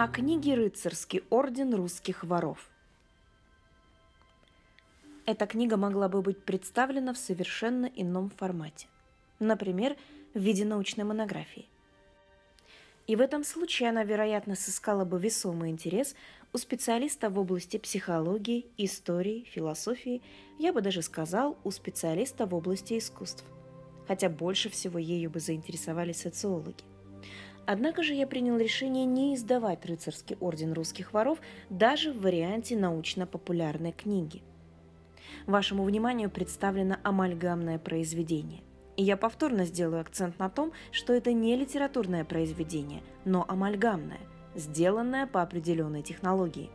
О книге «Рыцарский орден русских воров». Эта книга могла бы быть представлена в совершенно ином формате. Например, в виде научной монографии. И в этом случае она, вероятно, сыскала бы весомый интерес у специалиста в области психологии, истории, философии, я бы даже сказал, у специалиста в области искусств. Хотя больше всего ею бы заинтересовали социологи. Однако же я принял решение не издавать рыцарский орден русских воров даже в варианте научно-популярной книги. Вашему вниманию представлено амальгамное произведение. И я повторно сделаю акцент на том, что это не литературное произведение, но амальгамное, сделанное по определенной технологии.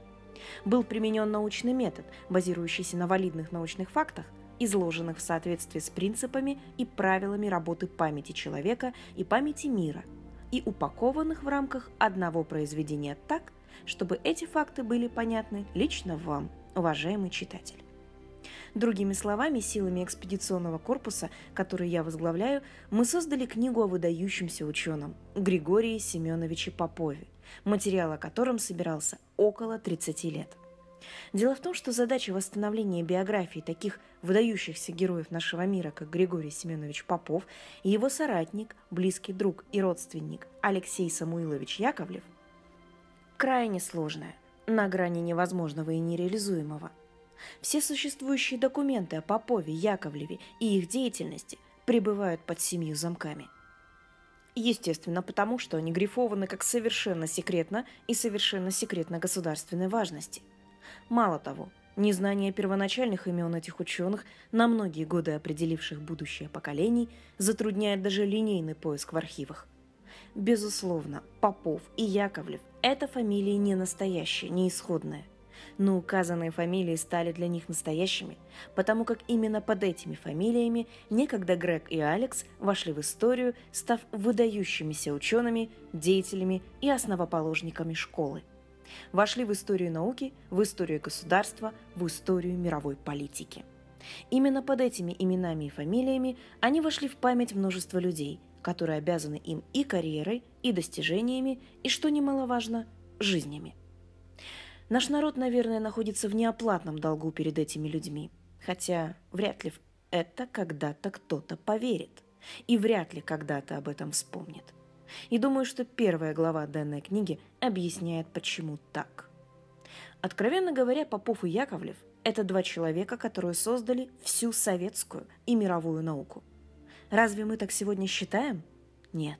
Был применен научный метод, базирующийся на валидных научных фактах, изложенных в соответствии с принципами и правилами работы памяти человека и памяти мира, и упакованных в рамках одного произведения так, чтобы эти факты были понятны лично вам, уважаемый читатель. Другими словами, силами экспедиционного корпуса, который я возглавляю, мы создали книгу о выдающемся ученом Григории Семеновиче Попове, материал о котором собирался около 30 лет. Дело в том, что задача восстановления биографии таких выдающихся героев нашего мира, как Григорий Семенович Попов и его соратник, близкий друг и родственник Алексей Самуилович Яковлев, крайне сложная, на грани невозможного и нереализуемого – все существующие документы о Попове, Яковлеве и их деятельности пребывают под семью замками. Естественно, потому что они грифованы как совершенно секретно и совершенно секретно государственной важности. Мало того, незнание первоначальных имен этих ученых, на многие годы определивших будущее поколений, затрудняет даже линейный поиск в архивах. Безусловно, Попов и Яковлев – это фамилии не настоящие, не исходные но указанные фамилии стали для них настоящими, потому как именно под этими фамилиями некогда Грег и Алекс вошли в историю, став выдающимися учеными, деятелями и основоположниками школы. Вошли в историю науки, в историю государства, в историю мировой политики. Именно под этими именами и фамилиями они вошли в память множества людей, которые обязаны им и карьерой, и достижениями, и, что немаловажно, жизнями. Наш народ, наверное, находится в неоплатном долгу перед этими людьми. Хотя вряд ли в это когда-то кто-то поверит. И вряд ли когда-то об этом вспомнит. И думаю, что первая глава данной книги объясняет, почему так. Откровенно говоря, Попов и Яковлев – это два человека, которые создали всю советскую и мировую науку. Разве мы так сегодня считаем? Нет.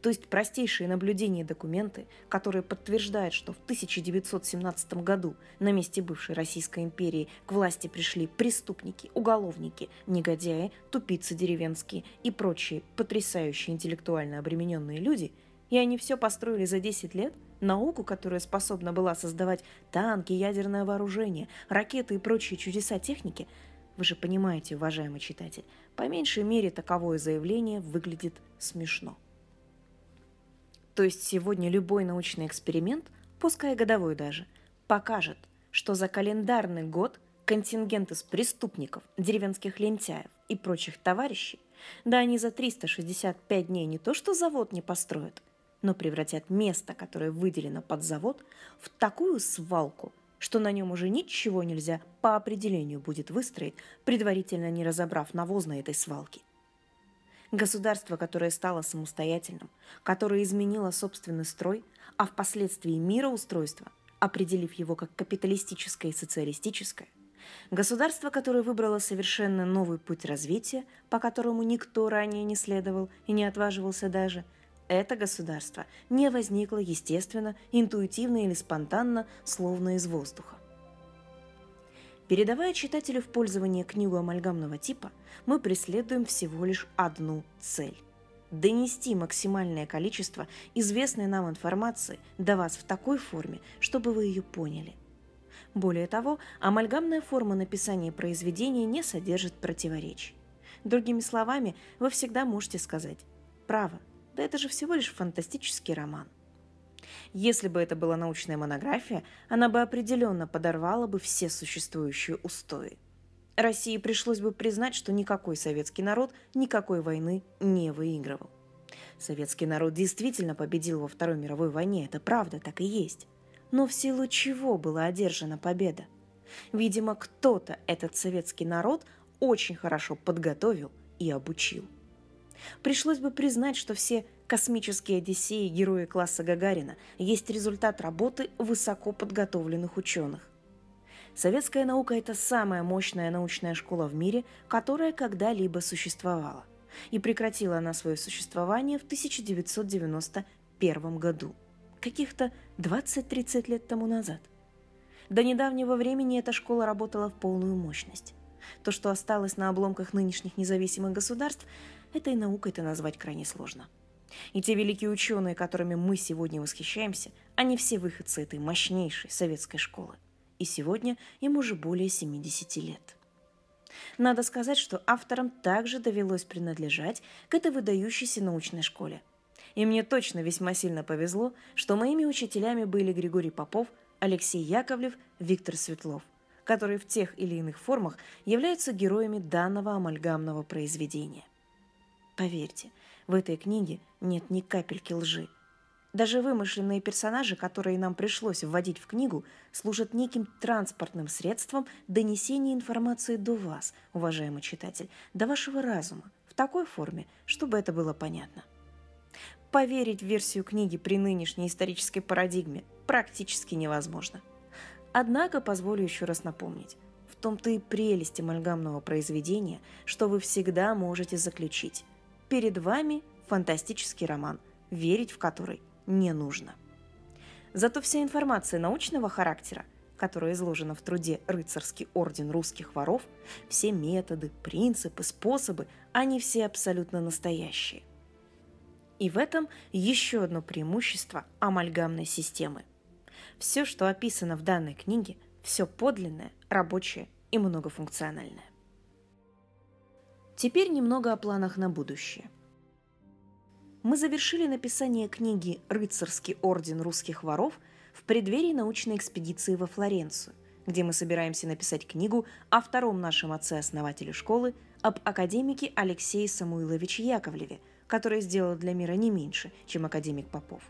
То есть простейшие наблюдения и документы, которые подтверждают, что в 1917 году на месте бывшей Российской империи к власти пришли преступники, уголовники, негодяи, тупицы деревенские и прочие потрясающие интеллектуально обремененные люди, и они все построили за 10 лет, науку, которая способна была создавать танки, ядерное вооружение, ракеты и прочие чудеса техники, вы же понимаете, уважаемый читатель, по меньшей мере таковое заявление выглядит смешно. То есть сегодня любой научный эксперимент, пускай годовой даже, покажет, что за календарный год контингент из преступников, деревенских лентяев и прочих товарищей, да они за 365 дней не то что завод не построят, но превратят место, которое выделено под завод, в такую свалку, что на нем уже ничего нельзя по определению будет выстроить, предварительно не разобрав навоз на этой свалке. Государство, которое стало самостоятельным, которое изменило собственный строй, а впоследствии мироустройство, определив его как капиталистическое и социалистическое, государство, которое выбрало совершенно новый путь развития, по которому никто ранее не следовал и не отваживался даже, это государство не возникло естественно, интуитивно или спонтанно, словно из воздуха. Передавая читателю в пользование книгу амальгамного типа, мы преследуем всего лишь одну цель – донести максимальное количество известной нам информации до вас в такой форме, чтобы вы ее поняли. Более того, амальгамная форма написания произведения не содержит противоречий. Другими словами, вы всегда можете сказать «Право, да это же всего лишь фантастический роман». Если бы это была научная монография, она бы определенно подорвала бы все существующие устои. России пришлось бы признать, что никакой советский народ никакой войны не выигрывал. Советский народ действительно победил во Второй мировой войне, это правда, так и есть. Но в силу чего была одержана победа? Видимо, кто-то этот советский народ очень хорошо подготовил и обучил. Пришлось бы признать, что все космические одиссеи герои класса Гагарина есть результат работы высоко подготовленных ученых. Советская наука – это самая мощная научная школа в мире, которая когда-либо существовала. И прекратила она свое существование в 1991 году, каких-то 20-30 лет тому назад. До недавнего времени эта школа работала в полную мощность. То, что осталось на обломках нынешних независимых государств, этой наукой-то назвать крайне сложно. И те великие ученые, которыми мы сегодня восхищаемся, они все выходцы этой мощнейшей советской школы. И сегодня им уже более 70 лет. Надо сказать, что авторам также довелось принадлежать к этой выдающейся научной школе. И мне точно весьма сильно повезло, что моими учителями были Григорий Попов, Алексей Яковлев, Виктор Светлов, которые в тех или иных формах являются героями данного амальгамного произведения. Поверьте, в этой книге нет ни капельки лжи. Даже вымышленные персонажи, которые нам пришлось вводить в книгу, служат неким транспортным средством донесения информации до вас, уважаемый читатель, до вашего разума, в такой форме, чтобы это было понятно. Поверить в версию книги при нынешней исторической парадигме практически невозможно. Однако позволю еще раз напомнить, в том-то и прелесть амальгамного произведения, что вы всегда можете заключить. Перед вами фантастический роман, верить в который не нужно. Зато вся информация научного характера, которая изложена в труде «Рыцарский орден русских воров», все методы, принципы, способы, они все абсолютно настоящие. И в этом еще одно преимущество амальгамной системы. Все, что описано в данной книге, все подлинное, рабочее и многофункциональное. Теперь немного о планах на будущее. Мы завершили написание книги «Рыцарский орден русских воров» в преддверии научной экспедиции во Флоренцию, где мы собираемся написать книгу о втором нашем отце-основателе школы, об академике Алексее Самуиловиче Яковлеве – который сделал для мира не меньше, чем академик Попов.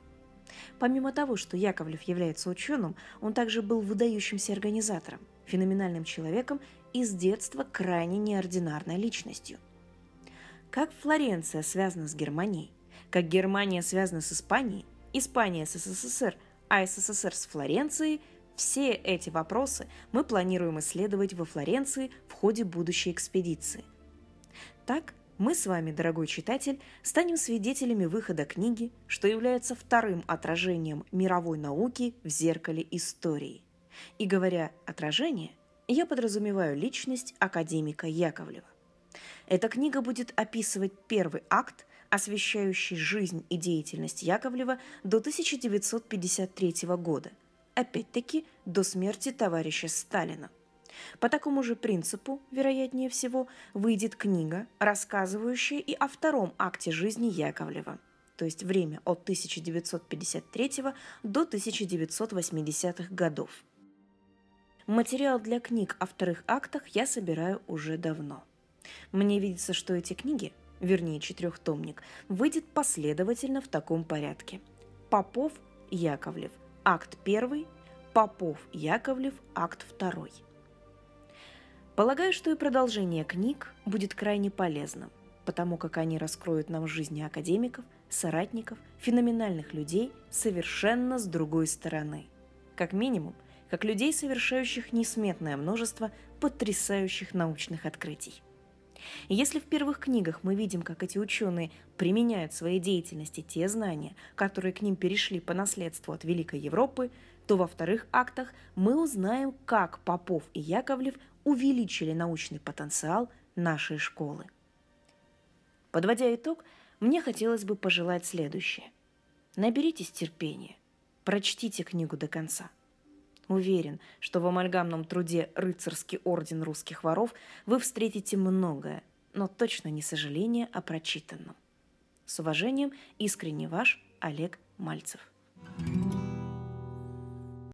Помимо того, что Яковлев является ученым, он также был выдающимся организатором, феноменальным человеком и с детства крайне неординарной личностью. Как Флоренция связана с Германией, как Германия связана с Испанией, Испания с СССР, а СССР с Флоренцией – все эти вопросы мы планируем исследовать во Флоренции в ходе будущей экспедиции. Так, мы с вами, дорогой читатель, станем свидетелями выхода книги, что является вторым отражением мировой науки в зеркале истории. И говоря «отражение», я подразумеваю личность академика Яковлева. Эта книга будет описывать первый акт, освещающий жизнь и деятельность Яковлева до 1953 года, опять-таки до смерти товарища Сталина – по такому же принципу, вероятнее всего, выйдет книга, рассказывающая и о втором акте жизни Яковлева, то есть время от 1953 до 1980-х годов. Материал для книг о вторых актах я собираю уже давно. Мне видится, что эти книги, вернее четырехтомник, выйдет последовательно в таком порядке. Попов, Яковлев, акт первый, Попов, Яковлев, акт второй – Полагаю, что и продолжение книг будет крайне полезным, потому как они раскроют нам жизни академиков, соратников, феноменальных людей совершенно с другой стороны. Как минимум, как людей, совершающих несметное множество потрясающих научных открытий. И если в первых книгах мы видим, как эти ученые применяют в своей деятельности те знания, которые к ним перешли по наследству от Великой Европы, то во вторых актах мы узнаем, как Попов и Яковлев увеличили научный потенциал нашей школы. Подводя итог, мне хотелось бы пожелать следующее. Наберитесь терпения, прочтите книгу до конца. Уверен, что в амальгамном труде «Рыцарский орден русских воров» вы встретите многое, но точно не сожаление о прочитанном. С уважением, искренне ваш Олег Мальцев. thank you